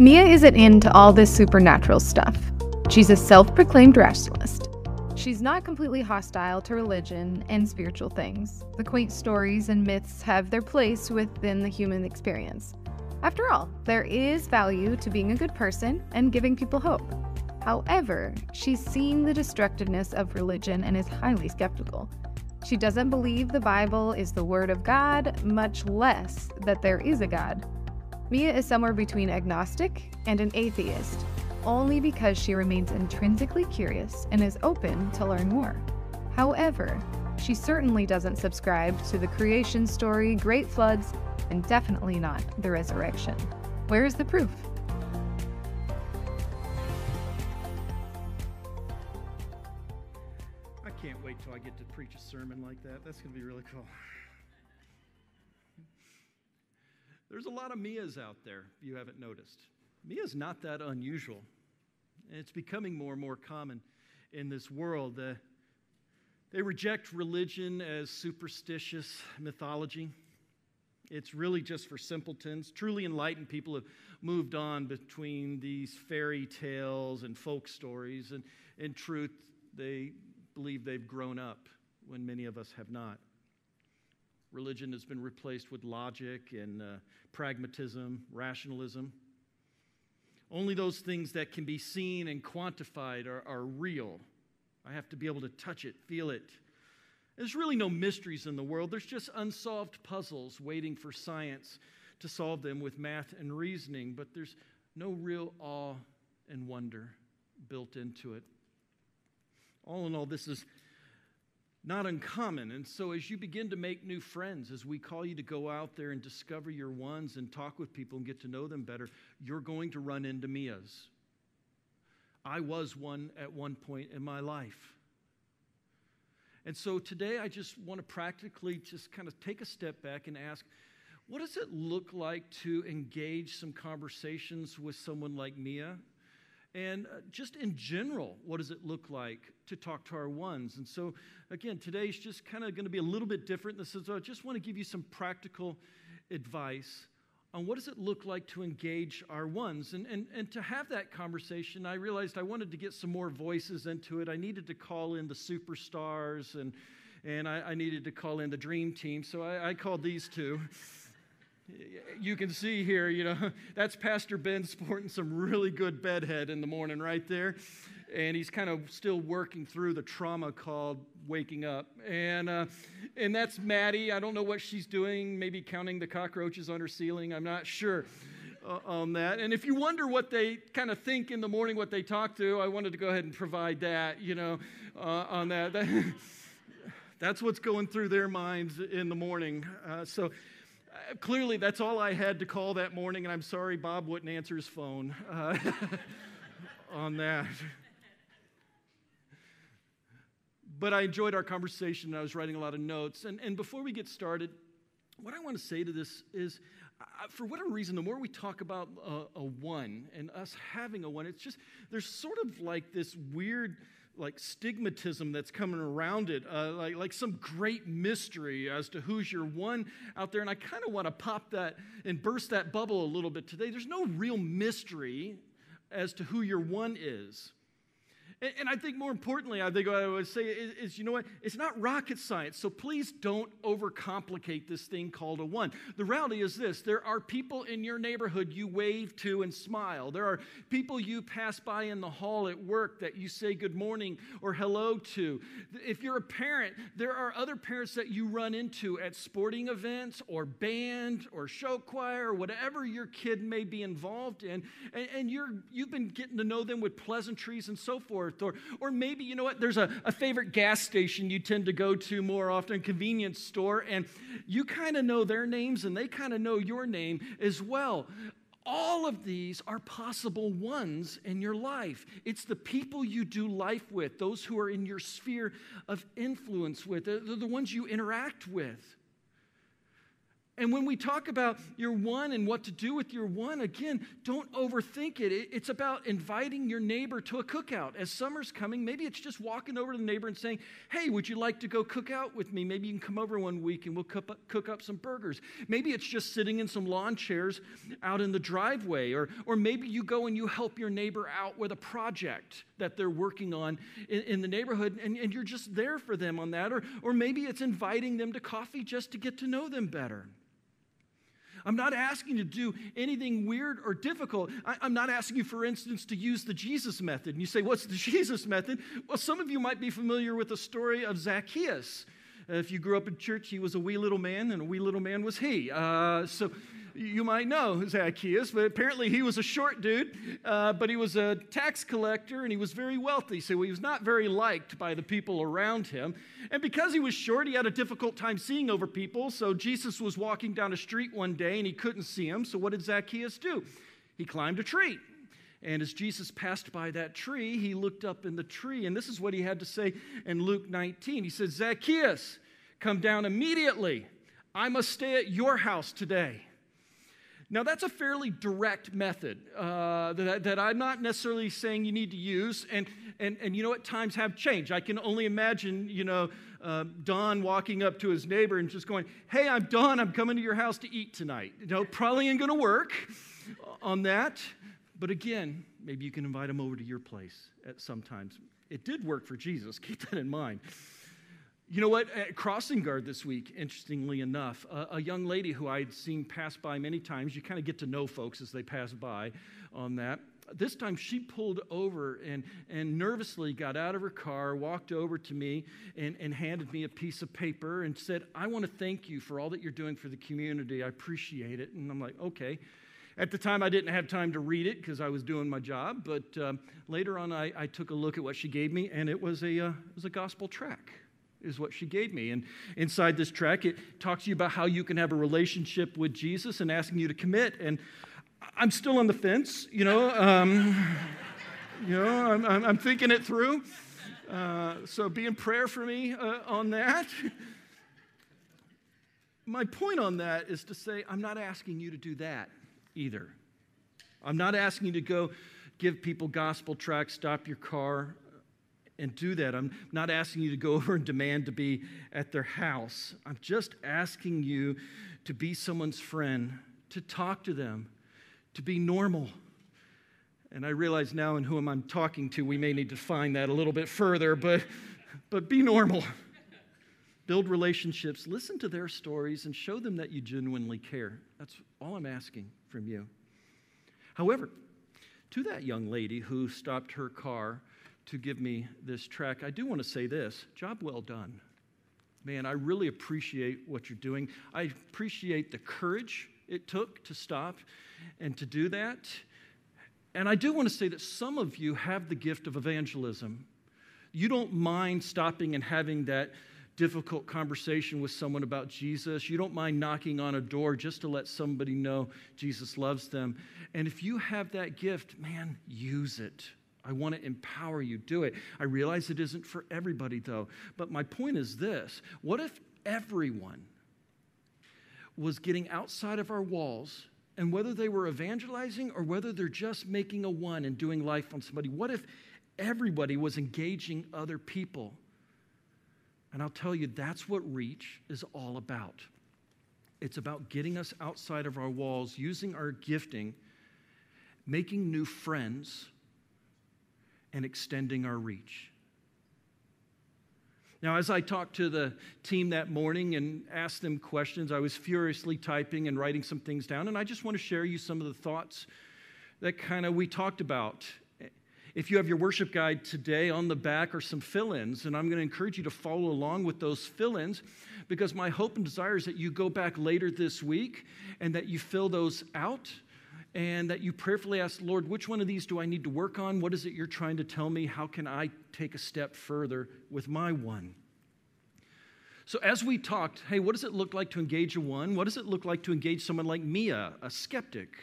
Mia isn't into all this supernatural stuff. She's a self proclaimed rationalist. She's not completely hostile to religion and spiritual things. The quaint stories and myths have their place within the human experience. After all, there is value to being a good person and giving people hope. However, she's seen the destructiveness of religion and is highly skeptical. She doesn't believe the Bible is the Word of God, much less that there is a God. Mia is somewhere between agnostic and an atheist, only because she remains intrinsically curious and is open to learn more. However, she certainly doesn't subscribe to the creation story, great floods, and definitely not the resurrection. Where is the proof? I can't wait till I get to preach a sermon like that. That's going to be really cool. There's a lot of Mia's out there, if you haven't noticed. Mia's not that unusual. And it's becoming more and more common in this world. Uh, they reject religion as superstitious mythology. It's really just for simpletons. Truly enlightened people have moved on between these fairy tales and folk stories. And in truth, they believe they've grown up when many of us have not. Religion has been replaced with logic and uh, pragmatism, rationalism. Only those things that can be seen and quantified are, are real. I have to be able to touch it, feel it. There's really no mysteries in the world. There's just unsolved puzzles waiting for science to solve them with math and reasoning, but there's no real awe and wonder built into it. All in all, this is not uncommon. And so, as you begin to make new friends, as we call you to go out there and discover your ones and talk with people and get to know them better, you're going to run into Mia's. I was one at one point in my life. And so today I just want to practically just kind of take a step back and ask what does it look like to engage some conversations with someone like Mia? And uh, just in general, what does it look like to talk to our ones? And so, again, today's just kind of going to be a little bit different. This is, I just want to give you some practical advice on what does it look like to engage our ones. And, and, and to have that conversation, I realized I wanted to get some more voices into it. I needed to call in the superstars and, and I, I needed to call in the dream team. So I, I called these two you can see here, you know, that's Pastor Ben sporting some really good bedhead in the morning right there. And he's kind of still working through the trauma called waking up. And, uh, and that's Maddie. I don't know what she's doing, maybe counting the cockroaches on her ceiling. I'm not sure uh, on that. And if you wonder what they kind of think in the morning, what they talk to, I wanted to go ahead and provide that, you know, uh, on that. that's what's going through their minds in the morning. Uh, so, clearly, that's all I had to call that morning, and I'm sorry Bob wouldn't answer his phone uh, on that. But I enjoyed our conversation, and I was writing a lot of notes. And, and before we get started, what I want to say to this is uh, for whatever reason, the more we talk about a, a one and us having a one, it's just, there's sort of like this weird like stigmatism that's coming around it, uh, like, like some great mystery as to who's your one out there. And I kind of want to pop that and burst that bubble a little bit today. There's no real mystery as to who your one is. And, and I think more importantly, I think what I would say is, is, you know what? It's not rocket science. So please don't overcomplicate this thing called a one. The reality is this there are people in your neighborhood you wave to and smile. There are people you pass by in the hall at work that you say good morning or hello to. If you're a parent, there are other parents that you run into at sporting events or band or show choir or whatever your kid may be involved in. And, and you're, you've been getting to know them with pleasantries and so forth. Or, or maybe, you know what, there's a, a favorite gas station you tend to go to more often, convenience store, and you kind of know their names and they kind of know your name as well. All of these are possible ones in your life. It's the people you do life with, those who are in your sphere of influence with, they're the ones you interact with. And when we talk about your one and what to do with your one, again, don't overthink it. It's about inviting your neighbor to a cookout. As summer's coming, maybe it's just walking over to the neighbor and saying, Hey, would you like to go cook out with me? Maybe you can come over one week and we'll cook up, some burgers. Maybe it's just sitting in some lawn chairs out in the driveway. Or, or maybe you go and you help your neighbor out with a project that they're working on in, in the neighborhood and, and you're just there for them on that. Or, or maybe it's inviting them to coffee just to get to know them better. I'm not asking you to do anything weird or difficult. I, am not asking you, for instance, to use the Jesus method. And you say, What's the Jesus method? Well, some of you might be familiar with the story of Zacchaeus. If you grew up in church, he was a wee little man, and a wee little man was he. Uh, so you might know Zacchaeus, but apparently he was a short dude, uh, but he was a tax collector and he was very wealthy. So he was not very liked by the people around him. And because he was short, he had a difficult time seeing over people. So Jesus was walking down a street one day and he couldn't see him. So what did Zacchaeus do? He climbed a tree. And as Jesus passed by that tree, he looked up in the tree. And this is what he had to say in Luke 19. He said, Zacchaeus, come down immediately. I must stay at your house today. Now, that's a fairly direct method uh, that, that, I'm not necessarily saying you need to use. And, and, and you know what? Times have changed. I can only imagine, you know, uh, Don walking up to his neighbor and just going, Hey, I'm Don. I'm coming to your house to eat tonight. You know, probably ain't going to work on that. But again, maybe you can invite them over to your place at sometimes. It did work for Jesus. Keep that in mind. You know what? At Crossing Guard this week, interestingly enough, a, a young lady who I'd seen pass by many times, you kind of get to know folks as they pass by on that. This time she pulled over and, and nervously got out of her car, walked over to me, and, and handed me a piece of paper and said, I want to thank you for all that you're doing for the community. I appreciate it. And I'm like, okay. At the time, I didn't have time to read it because I was doing my job, but um, later on, I, I, took a look at what she gave me, and it was a, uh, it was a gospel track is what she gave me. And inside this track, it talks to you about how you can have a relationship with Jesus and asking you to commit. And I'm still on the fence, you know. Um, you know, I'm, I'm, thinking it through. Uh, so be in prayer for me uh, on that. My point on that is to say, I'm not asking you to do that either. I'm not asking you to go give people gospel tracts, stop your car, and do that. I'm not asking you to go over and demand to be at their house. I'm just asking you to be someone's friend, to talk to them, to be normal. And I realize now in whom I'm talking to, we may need to find that a little bit further, but, but be normal. Build relationships, listen to their stories, and show them that you genuinely care. That's all I'm asking from you. However, to that young lady who stopped her car to give me this track, I do want to say this job well done. Man, I really appreciate what you're doing. I appreciate the courage it took to stop and to do that. And I do want to say that some of you have the gift of evangelism. You don't mind stopping and having that difficult conversation with someone about Jesus. You don't mind knocking on a door just to let somebody know Jesus loves them. And if you have that gift, man, use it. I want to empower you. Do it. I realize it isn't for everybody, though. But my point is this what if everyone was getting outside of our walls, and whether they were evangelizing or whether they're just making a one and doing life on somebody, what if everybody was engaging other people? And I'll tell you, that's what Reach is all about. It's about getting us outside of our walls, using our gifting, making new friends and extending our reach. Now, as I talked to the team that morning and asked them questions, I was furiously typing and writing some things down, and I just want to share you some of the thoughts that kind of we talked about. If you have your worship guide today on the back are some fill ins, and I'm going to encourage you to follow along with those fill ins because my hope and desire is that you go back later this week and that you fill those out and that you prayerfully ask, Lord, which one of these do I need to work on? What is it you're trying to tell me? How can I take a step further with my one? So, as we talked, hey, what does it look like to engage a one? What does it look like to engage someone like Mia, a skeptic?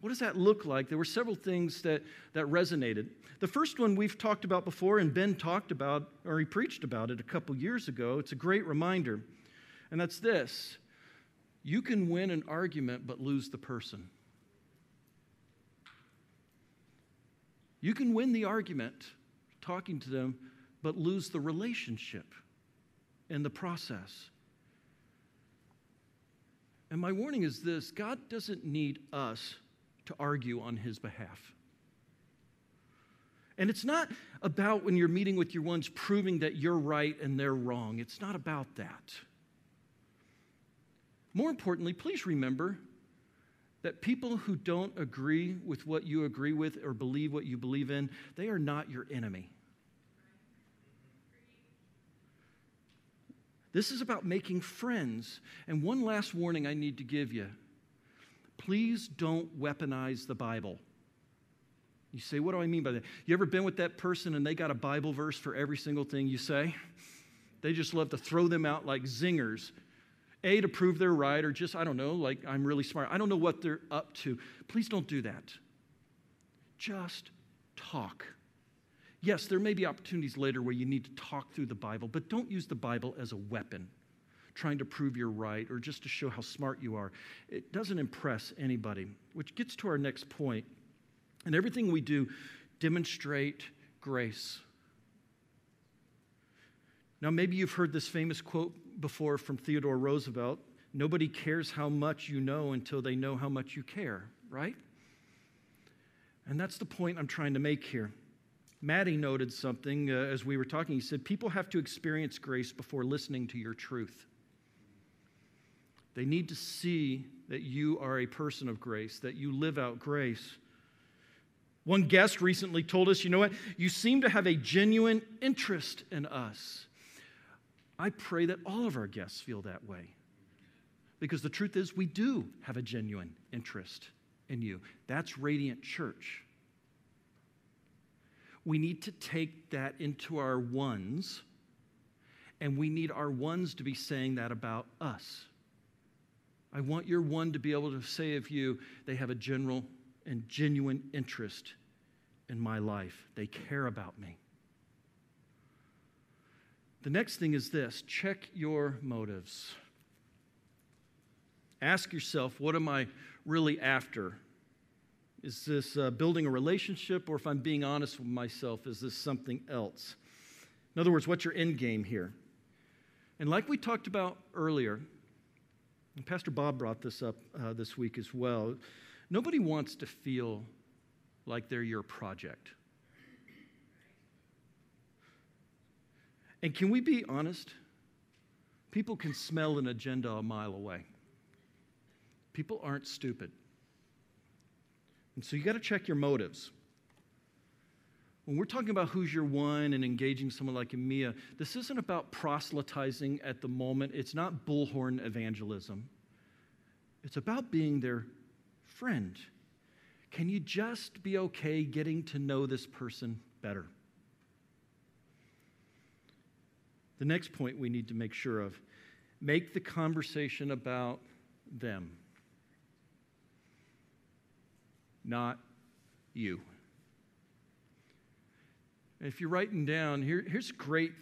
What does that look like? There were several things that, that resonated. The first one we've talked about before, and Ben talked about, or he preached about it a couple years ago. It's a great reminder, and that's this You can win an argument but lose the person. You can win the argument talking to them but lose the relationship in the process. And my warning is this God doesn't need us to argue on his behalf. And it's not about when you're meeting with your ones proving that you're right and they're wrong. It's not about that. More importantly, please remember that people who don't agree with what you agree with or believe what you believe in, they are not your enemy. This is about making friends. And one last warning I need to give you please don't weaponize the Bible. You say, what do I mean by that? You ever been with that person and they got a Bible verse for every single thing you say? They just love to throw them out like zingers. A, to prove they're right, or just, I don't know, like I'm really smart. I don't know what they're up to. Please don't do that. Just talk. Yes, there may be opportunities later where you need to talk through the Bible, but don't use the Bible as a weapon, trying to prove you're right or just to show how smart you are. It doesn't impress anybody, which gets to our next point. And everything we do, demonstrate grace. Now, maybe you've heard this famous quote before from Theodore Roosevelt Nobody cares how much you know until they know how much you care, right? And that's the point I'm trying to make here. Maddie noted something uh, as we were talking. He said, People have to experience grace before listening to your truth. They need to see that you are a person of grace, that you live out grace. One guest recently told us, You know what? You seem to have a genuine interest in us. I pray that all of our guests feel that way. Because the truth is, we do have a genuine interest in you. That's Radiant Church we need to take that into our ones, and we need our ones to be saying that about us. I want your one to be able to say of you, they have a general and genuine interest in my life. They care about me. The next thing is this check your motives. Ask yourself, what am I really after? Is this uh, building a relationship, or if I'm being honest with myself, is this something else? In other words, what's your end game here? And like we talked about earlier, and Pastor Bob brought this up uh, this week as well, nobody wants to feel like they're your project. And can we be honest? People can smell an agenda a mile away. People aren't stupid. And so you got to check your motives. When we're talking about who's your one and engaging someone like Mia, this isn't about proselytizing at the moment. It's not bullhorn evangelism. It's about being their friend. Can you just be okay getting to know this person better? The next point we need to make sure of make the conversation about them not you. If you're writing down, here, here's a great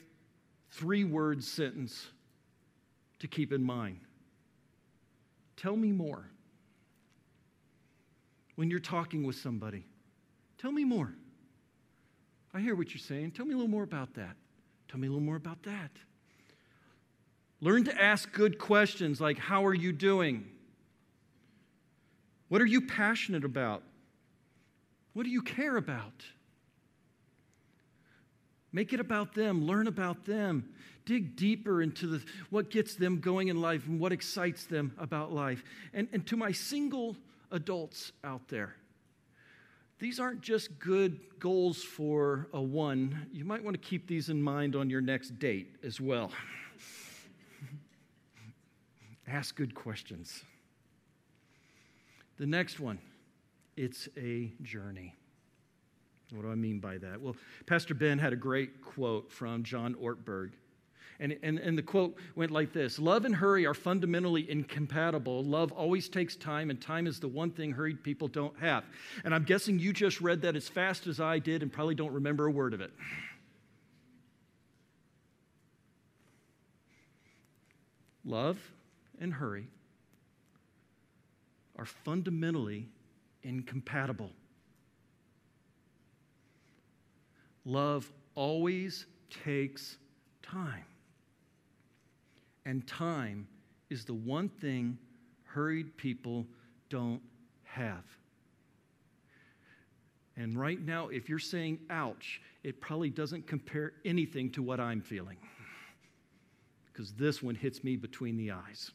three word sentence to keep in mind Tell me more. When you're talking with somebody, tell me more. I hear what you're saying. Tell me a little more about that. Tell me a little more about that. Learn to ask good questions like, How are you doing? What are you passionate about? What do you care about? Make it about them. Learn about them. Dig deeper into the, what gets them going in life and what excites them about life. And, and to my single adults out there, these aren't just good goals for a one. You might want to keep these in mind on your next date as well. Ask good questions. The next one it's a journey. What do I mean by that? Well, Pastor Ben had a great quote from John Ortberg. And, and, and the quote went like this Love and hurry are fundamentally incompatible. Love always takes time, and time is the one thing hurried people don't have. And I'm guessing you just read that as fast as I did and probably don't remember a word of it. Love and hurry are fundamentally incompatible. Love always takes time. And time is the one thing hurried people don't have. And right now, if you're saying ouch, it probably doesn't compare anything to what I'm feeling. Because this one hits me between the eyes.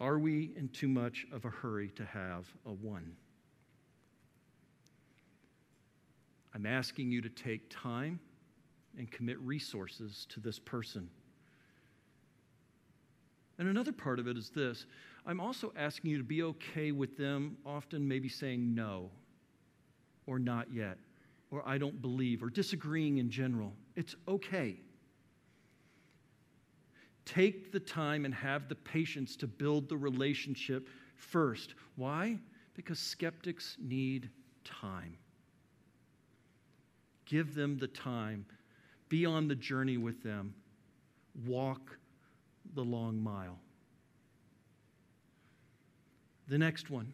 Are we in too much of a hurry to have a one? I'm asking you to take time and commit resources to this person. And another part of it is this I'm also asking you to be okay with them often maybe saying no, or not yet, or I don't believe, or disagreeing in general. It's okay. Take the time and have the patience to build the relationship first. Why? Because skeptics need time. Give them the time. Be on the journey with them. Walk the long mile. The next one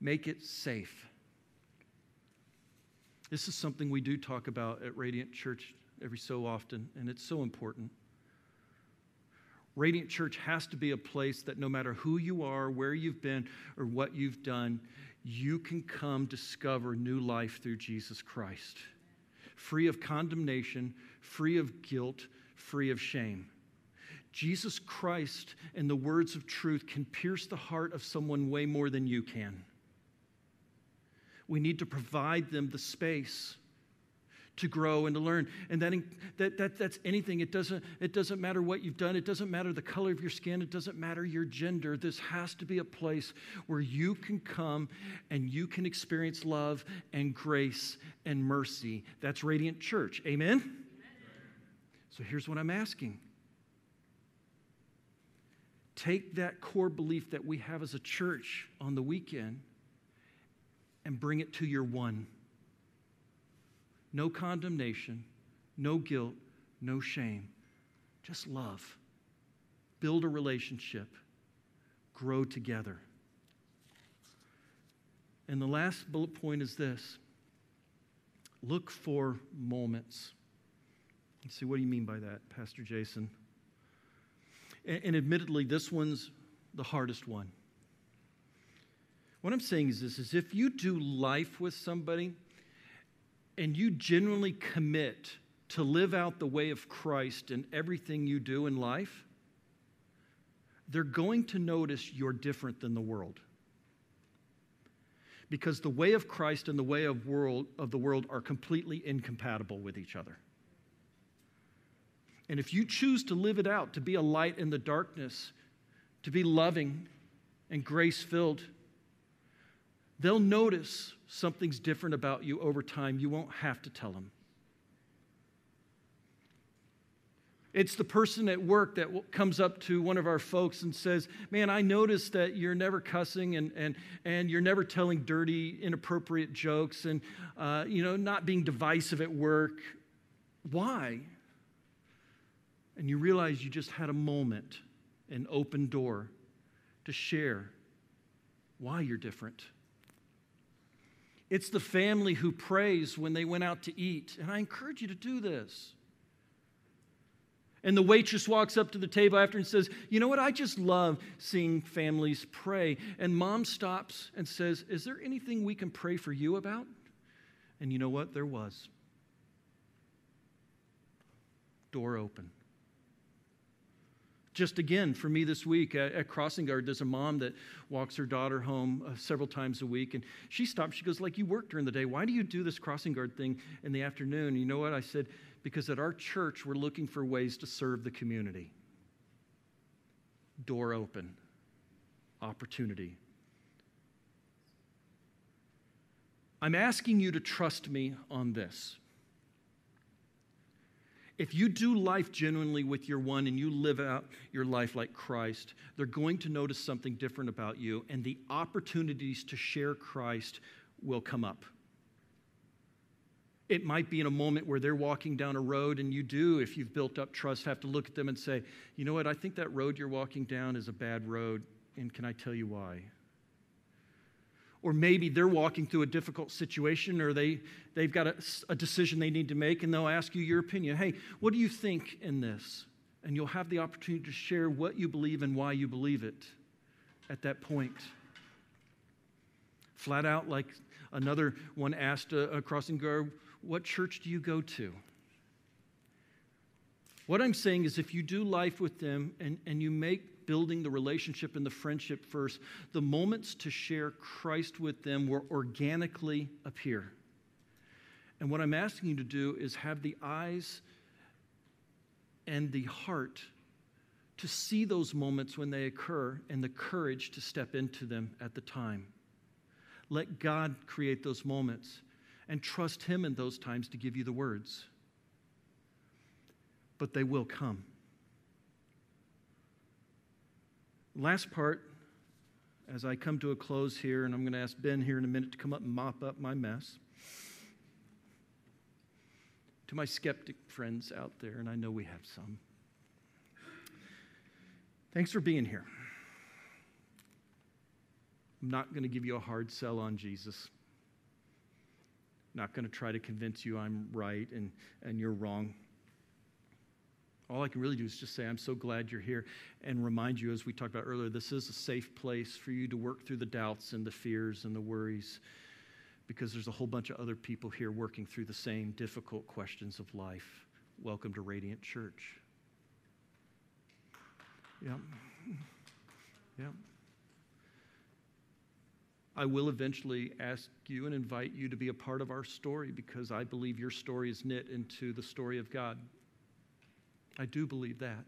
make it safe. This is something we do talk about at Radiant Church every so often, and it's so important. Radiant Church has to be a place that no matter who you are, where you've been, or what you've done, you can come discover new life through Jesus Christ. Free of condemnation, free of guilt, free of shame. Jesus Christ and the words of truth can pierce the heart of someone way more than you can. We need to provide them the space to grow and to learn. And that, that, that, that's anything. It doesn't, it doesn't matter what you've done, it doesn't matter the color of your skin, it doesn't matter your gender. This has to be a place where you can come and you can experience love and grace and mercy. That's Radiant Church. Amen? Amen. So here's what I'm asking. Take that core belief that we have as a church on the weekend and bring it to your one no condemnation, no guilt, no shame, just love. Build a relationship, grow together. And the last bullet point is this look for moments. Let's see, what do you mean by that, Pastor Jason? And, and admittedly, this one's the hardest one. What I'm saying is this is if you do life with somebody and you genuinely commit to live out the way of Christ in everything you do in life, they're going to notice you're different than the world. Because the way of Christ and the way of, world, of the world are completely incompatible with each other. And if you choose to live it out, to be a light in the darkness, to be loving and grace filled, they'll notice something's different about you over time. You won't have to tell them. It's the person at work that comes up to one of our folks and says, Man, I noticed that you're never cussing and, and, and you're never telling dirty, inappropriate jokes and, uh, you know, not being divisive at work. Why? And you realize you just had a moment, an open door to share why you're different. It's the family who prays when they went out to eat. And I encourage you to do this. And the waitress walks up to the table after and says, You know what? I just love seeing families pray. And mom stops and says, Is there anything we can pray for you about? And you know what? There was. Door open. Just again, for me this week at, at Crossing Guard, there's a mom that walks her daughter home uh, several times a week. And she stops. She goes, like, you work during the day. Why do you do this Crossing Guard thing in the afternoon? You know what? I said, because at our church, we're looking for ways to serve the community. Door open, opportunity. I'm asking you to trust me on this if you do life genuinely with your one and you live out your life like Christ, they're going to notice something different about you, and the opportunities to share Christ will come up. It might be in a moment where they're walking down a road, and you do, if you've built up trust, have to look at them and say, You know what? I think that road you're walking down is a bad road, and can I tell you why? Or maybe they're walking through a difficult situation or they, they've got a, a, decision they need to make and they'll ask you your opinion. Hey, what do you think in this? And you'll have the opportunity to share what you believe and why you believe it at that point. Flat out, like another one asked a, a crossing guard, What church do you go to? What I'm saying is, if you do life with them and, and you make building the relationship and the friendship first, the moments to share Christ with them will organically appear. And what I'm asking you to do is have the eyes and the heart to see those moments when they occur and the courage to step into them at the time. Let God create those moments and trust Him in those times to give you the words. But they will come. Last part, as I come to a close here, and I'm going to ask Ben here in a minute to come up and mop up my mess. To my skeptic friends out there, and I know we have some, thanks for being here. I'm not going to give you a hard sell on Jesus. Not going to try to convince you I'm right and, and you're wrong. All I can really do is just say, I'm so glad you're here and remind you, as we talked about earlier, this is a safe place for you to work through the doubts and the fears and the worries because there's a whole bunch of other people here working through the same difficult questions of life. Welcome to Radiant Church. Yeah. Yeah. I will eventually ask you and invite you to be a part of our story because I believe your story is knit into the story of God. I do believe that.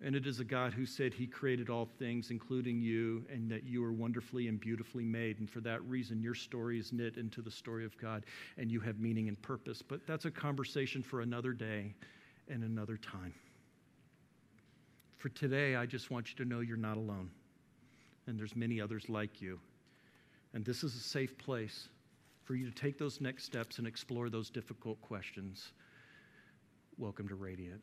And it is a God who said he created all things, including you, and that you are wonderfully and beautifully made. And for that reason, your story is knit into the story of God, and you have meaning and purpose. But that's a conversation for another day and another time. For today, I just want you to know you're not alone. And there's many others like you. And this is a safe place for you to take those next steps and explore those difficult questions welcome to Radiant.